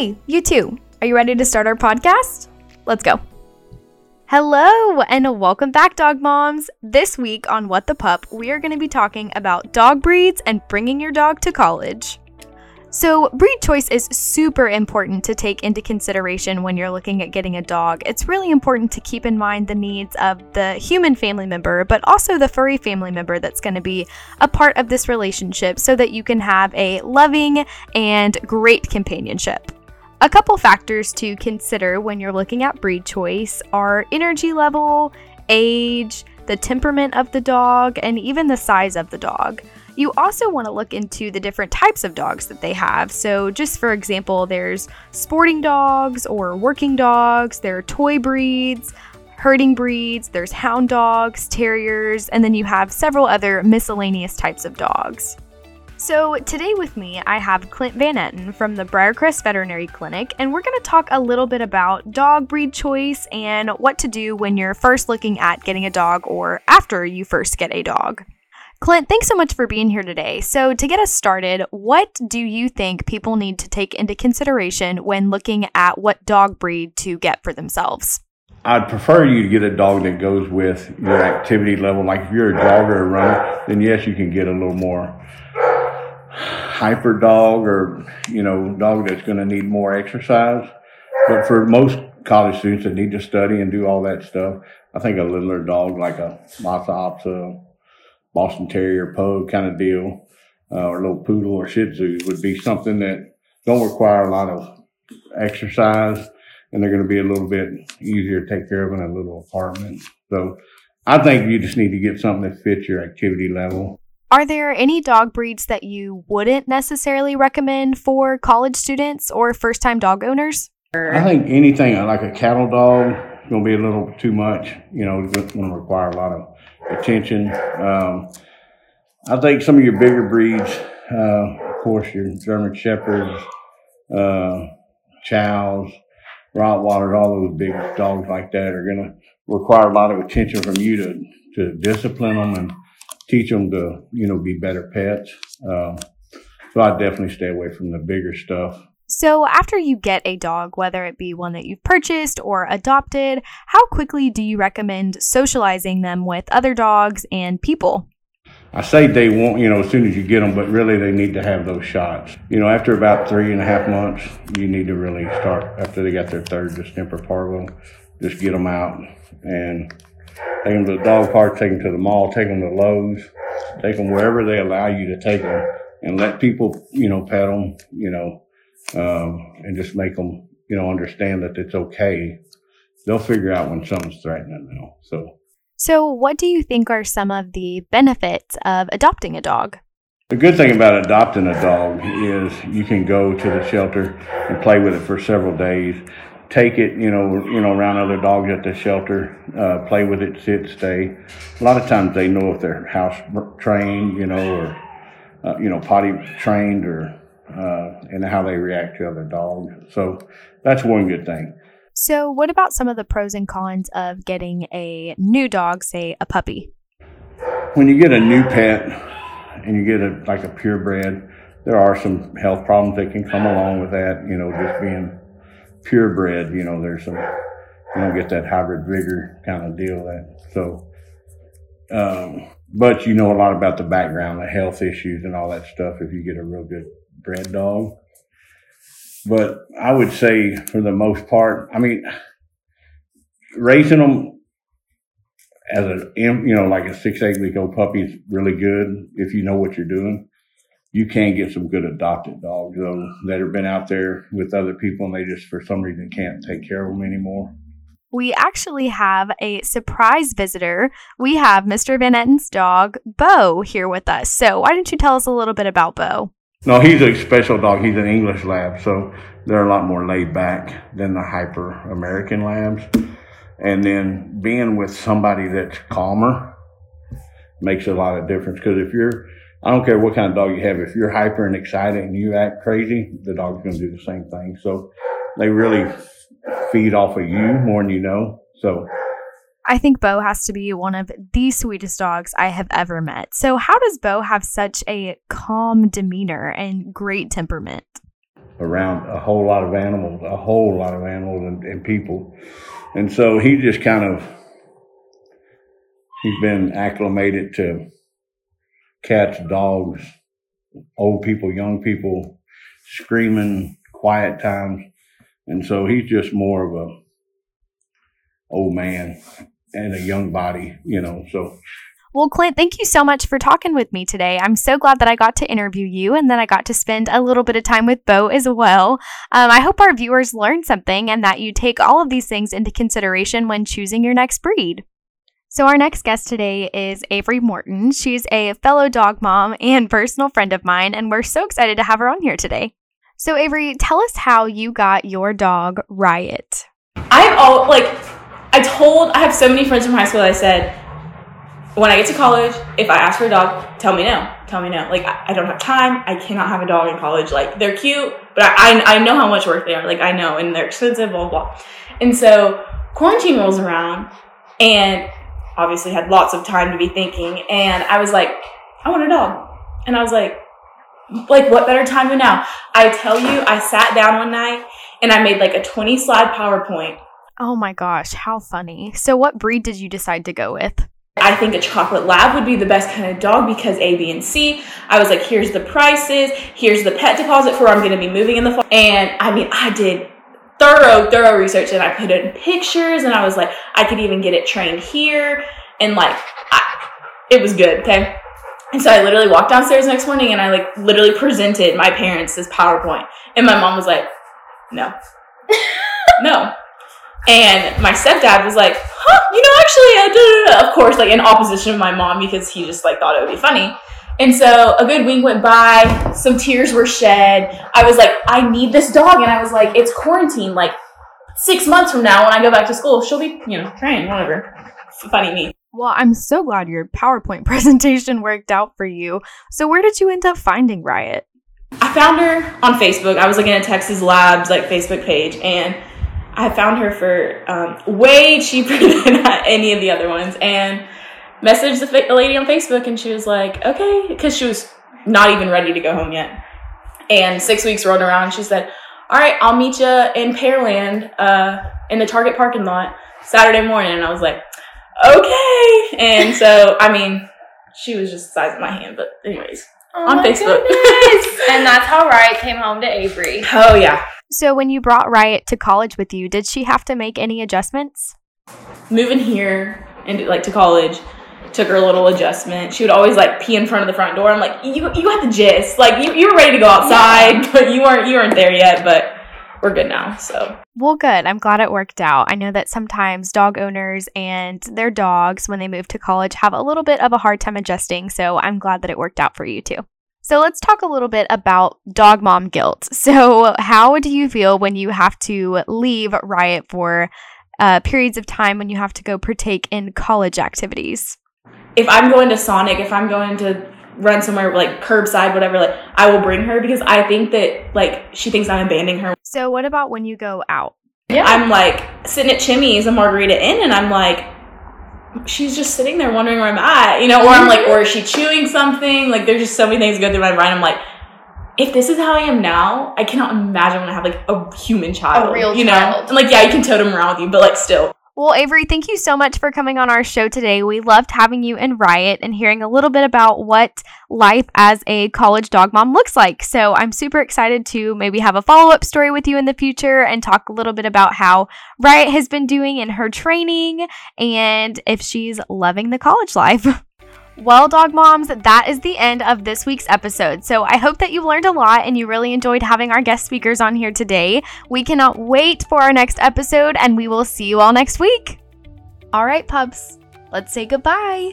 Hey, you too. Are you ready to start our podcast? Let's go. Hello, and welcome back, dog moms. This week on What the Pup, we are going to be talking about dog breeds and bringing your dog to college. So, breed choice is super important to take into consideration when you're looking at getting a dog. It's really important to keep in mind the needs of the human family member, but also the furry family member that's going to be a part of this relationship so that you can have a loving and great companionship. A couple factors to consider when you're looking at breed choice are energy level, age, the temperament of the dog, and even the size of the dog. You also want to look into the different types of dogs that they have. So, just for example, there's sporting dogs or working dogs, there are toy breeds, herding breeds, there's hound dogs, terriers, and then you have several other miscellaneous types of dogs. So, today with me, I have Clint Van Etten from the Briarcrest Veterinary Clinic, and we're going to talk a little bit about dog breed choice and what to do when you're first looking at getting a dog or after you first get a dog. Clint, thanks so much for being here today. So, to get us started, what do you think people need to take into consideration when looking at what dog breed to get for themselves? I'd prefer you to get a dog that goes with your activity level. Like if you're a jogger or runner, then yes, you can get a little more hyper dog or, you know, dog that's going to need more exercise. But for most college students that need to study and do all that stuff, I think a littler dog like a Lhasa Apso Boston Terrier, Pug kind of deal, uh, or a little poodle or Shih Tzu would be something that don't require a lot of exercise, and they're going to be a little bit easier to take care of in a little apartment. So I think you just need to get something that fits your activity level. Are there any dog breeds that you wouldn't necessarily recommend for college students or first time dog owners? I think anything like a cattle dog is going to be a little too much. You know, it's going to require a lot of attention. Um, I think some of your bigger breeds, uh, of course, your German Shepherds, uh, Chows, Rottweilers, all those big dogs like that are going to require a lot of attention from you to, to discipline them and teach them to, you know, be better pets. Uh, so I definitely stay away from the bigger stuff. So, after you get a dog, whether it be one that you've purchased or adopted, how quickly do you recommend socializing them with other dogs and people? I say they won't, you know, as soon as you get them, but really they need to have those shots. You know, after about three and a half months, you need to really start, after they got their third distemper parvo, just get them out and take them to the dog park, take them to the mall, take them to Lowe's, take them wherever they allow you to take them and let people, you know, pet them, you know, um, and just make them, you know, understand that it's okay. They'll figure out when something's threatening them. So, so what do you think are some of the benefits of adopting a dog? The good thing about adopting a dog is you can go to the shelter and play with it for several days. Take it, you know, you know, around other dogs at the shelter, uh, play with it, sit, stay. A lot of times they know if they're house trained, you know, or uh, you know, potty trained or uh, and how they react to other dogs. So that's one good thing. So, what about some of the pros and cons of getting a new dog, say a puppy? When you get a new pet and you get a like a purebred, there are some health problems that can come along with that. You know, just being purebred, you know, there's some you don't get that hybrid vigor kind of deal. That so, um, but you know a lot about the background, the health issues, and all that stuff. If you get a real good bred dog. But I would say for the most part, I mean, raising them as a, you know, like a six, eight week old puppy is really good if you know what you're doing. You can get some good adopted dogs though that have been out there with other people and they just for some reason can't take care of them anymore. We actually have a surprise visitor. We have Mr. Van Etten's dog, Bo, here with us. So, why don't you tell us a little bit about Bo? No, he's a special dog. He's an English lab, so they're a lot more laid back than the hyper American labs. And then being with somebody that's calmer makes a lot of difference. Because if you're, I don't care what kind of dog you have, if you're hyper and excited and you act crazy, the dog's going to do the same thing. So they really feed off of you more than you know. So I think Bo has to be one of the sweetest dogs I have ever met. So, how does Bo have such a calm demeanor and great temperament? around a whole lot of animals, a whole lot of animals and, and people. And so he just kind of, he's been acclimated to cats, dogs, old people, young people, screaming, quiet times. And so he's just more of a old man and a young body, you know. So well, Clint, thank you so much for talking with me today. I'm so glad that I got to interview you and then I got to spend a little bit of time with Bo as well. Um, I hope our viewers learned something and that you take all of these things into consideration when choosing your next breed. So, our next guest today is Avery Morton. She's a fellow dog mom and personal friend of mine, and we're so excited to have her on here today. So, Avery, tell us how you got your dog Riot. I've all like I told I have so many friends from high school. I said when I get to college, if I ask for a dog, tell me no. Tell me no. Like I, I don't have time. I cannot have a dog in college. Like they're cute, but I, I, I know how much work they are. Like I know, and they're expensive. Blah blah. blah. And so quarantine rolls around, and obviously had lots of time to be thinking. And I was like, I want a dog. And I was like, like what better time than now? I tell you, I sat down one night and I made like a 20 slide PowerPoint. Oh my gosh, how funny. So what breed did you decide to go with? I think a chocolate lab would be the best kind of dog because A, B, and C. I was like, here's the prices, here's the pet deposit for where I'm going to be moving in the fall. And I mean, I did thorough, thorough research and I put in pictures and I was like, I could even get it trained here. And like, I, it was good, okay? And so I literally walked downstairs next morning and I like literally presented my parents this PowerPoint. And my mom was like, no, no. And my stepdad was like, huh, you know, actually, uh, of course, like in opposition of my mom because he just like thought it would be funny. And so a good week went by, some tears were shed. I was like, I need this dog. And I was like, it's quarantine. Like six months from now, when I go back to school, she'll be, you know, trained, whatever. Funny me. Well, I'm so glad your PowerPoint presentation worked out for you. So, where did you end up finding Riot? I found her on Facebook. I was looking at Texas Labs like Facebook page, and I found her for um, way cheaper than any of the other ones, and messaged the lady on Facebook, and she was like, "Okay," because she was not even ready to go home yet. And six weeks rolled around, she said, "All right, I'll meet you in Pearland uh, in the Target parking lot Saturday morning." And I was like, "Okay." And so, I mean, she was just the size of my hand, but anyways, oh on Facebook. and that's how Riot came home to Avery. Oh yeah. So when you brought Riot to college with you, did she have to make any adjustments? Moving here and like to college took her a little adjustment. She would always like pee in front of the front door. I'm like, you you got the gist. Like you, you were ready to go outside, yeah. but you weren't you weren't there yet, but we're good now. So well, good. I'm glad it worked out. I know that sometimes dog owners and their dogs, when they move to college, have a little bit of a hard time adjusting. So I'm glad that it worked out for you too. So let's talk a little bit about dog mom guilt. So, how do you feel when you have to leave Riot for uh, periods of time when you have to go partake in college activities? If I'm going to Sonic, if I'm going to run somewhere like curbside, whatever, like I will bring her because I think that like she thinks I'm abandoning her. So, what about when you go out? Yeah. I'm like sitting at Chimy's and Margarita Inn, and I'm like, she's just sitting there wondering where I'm at, you know, or I'm like, or is she chewing something? Like, there's just so many things go through my mind. I'm like, if this is how I am now, I cannot imagine when I have like a human child, a real you child. know, and like yeah, you can tote them around with you, but like still. Well, Avery, thank you so much for coming on our show today. We loved having you in Riot and hearing a little bit about what life as a college dog mom looks like. So I'm super excited to maybe have a follow up story with you in the future and talk a little bit about how Riot has been doing in her training and if she's loving the college life. Well, dog moms, that is the end of this week's episode. So I hope that you learned a lot and you really enjoyed having our guest speakers on here today. We cannot wait for our next episode and we will see you all next week. All right, pups, let's say goodbye.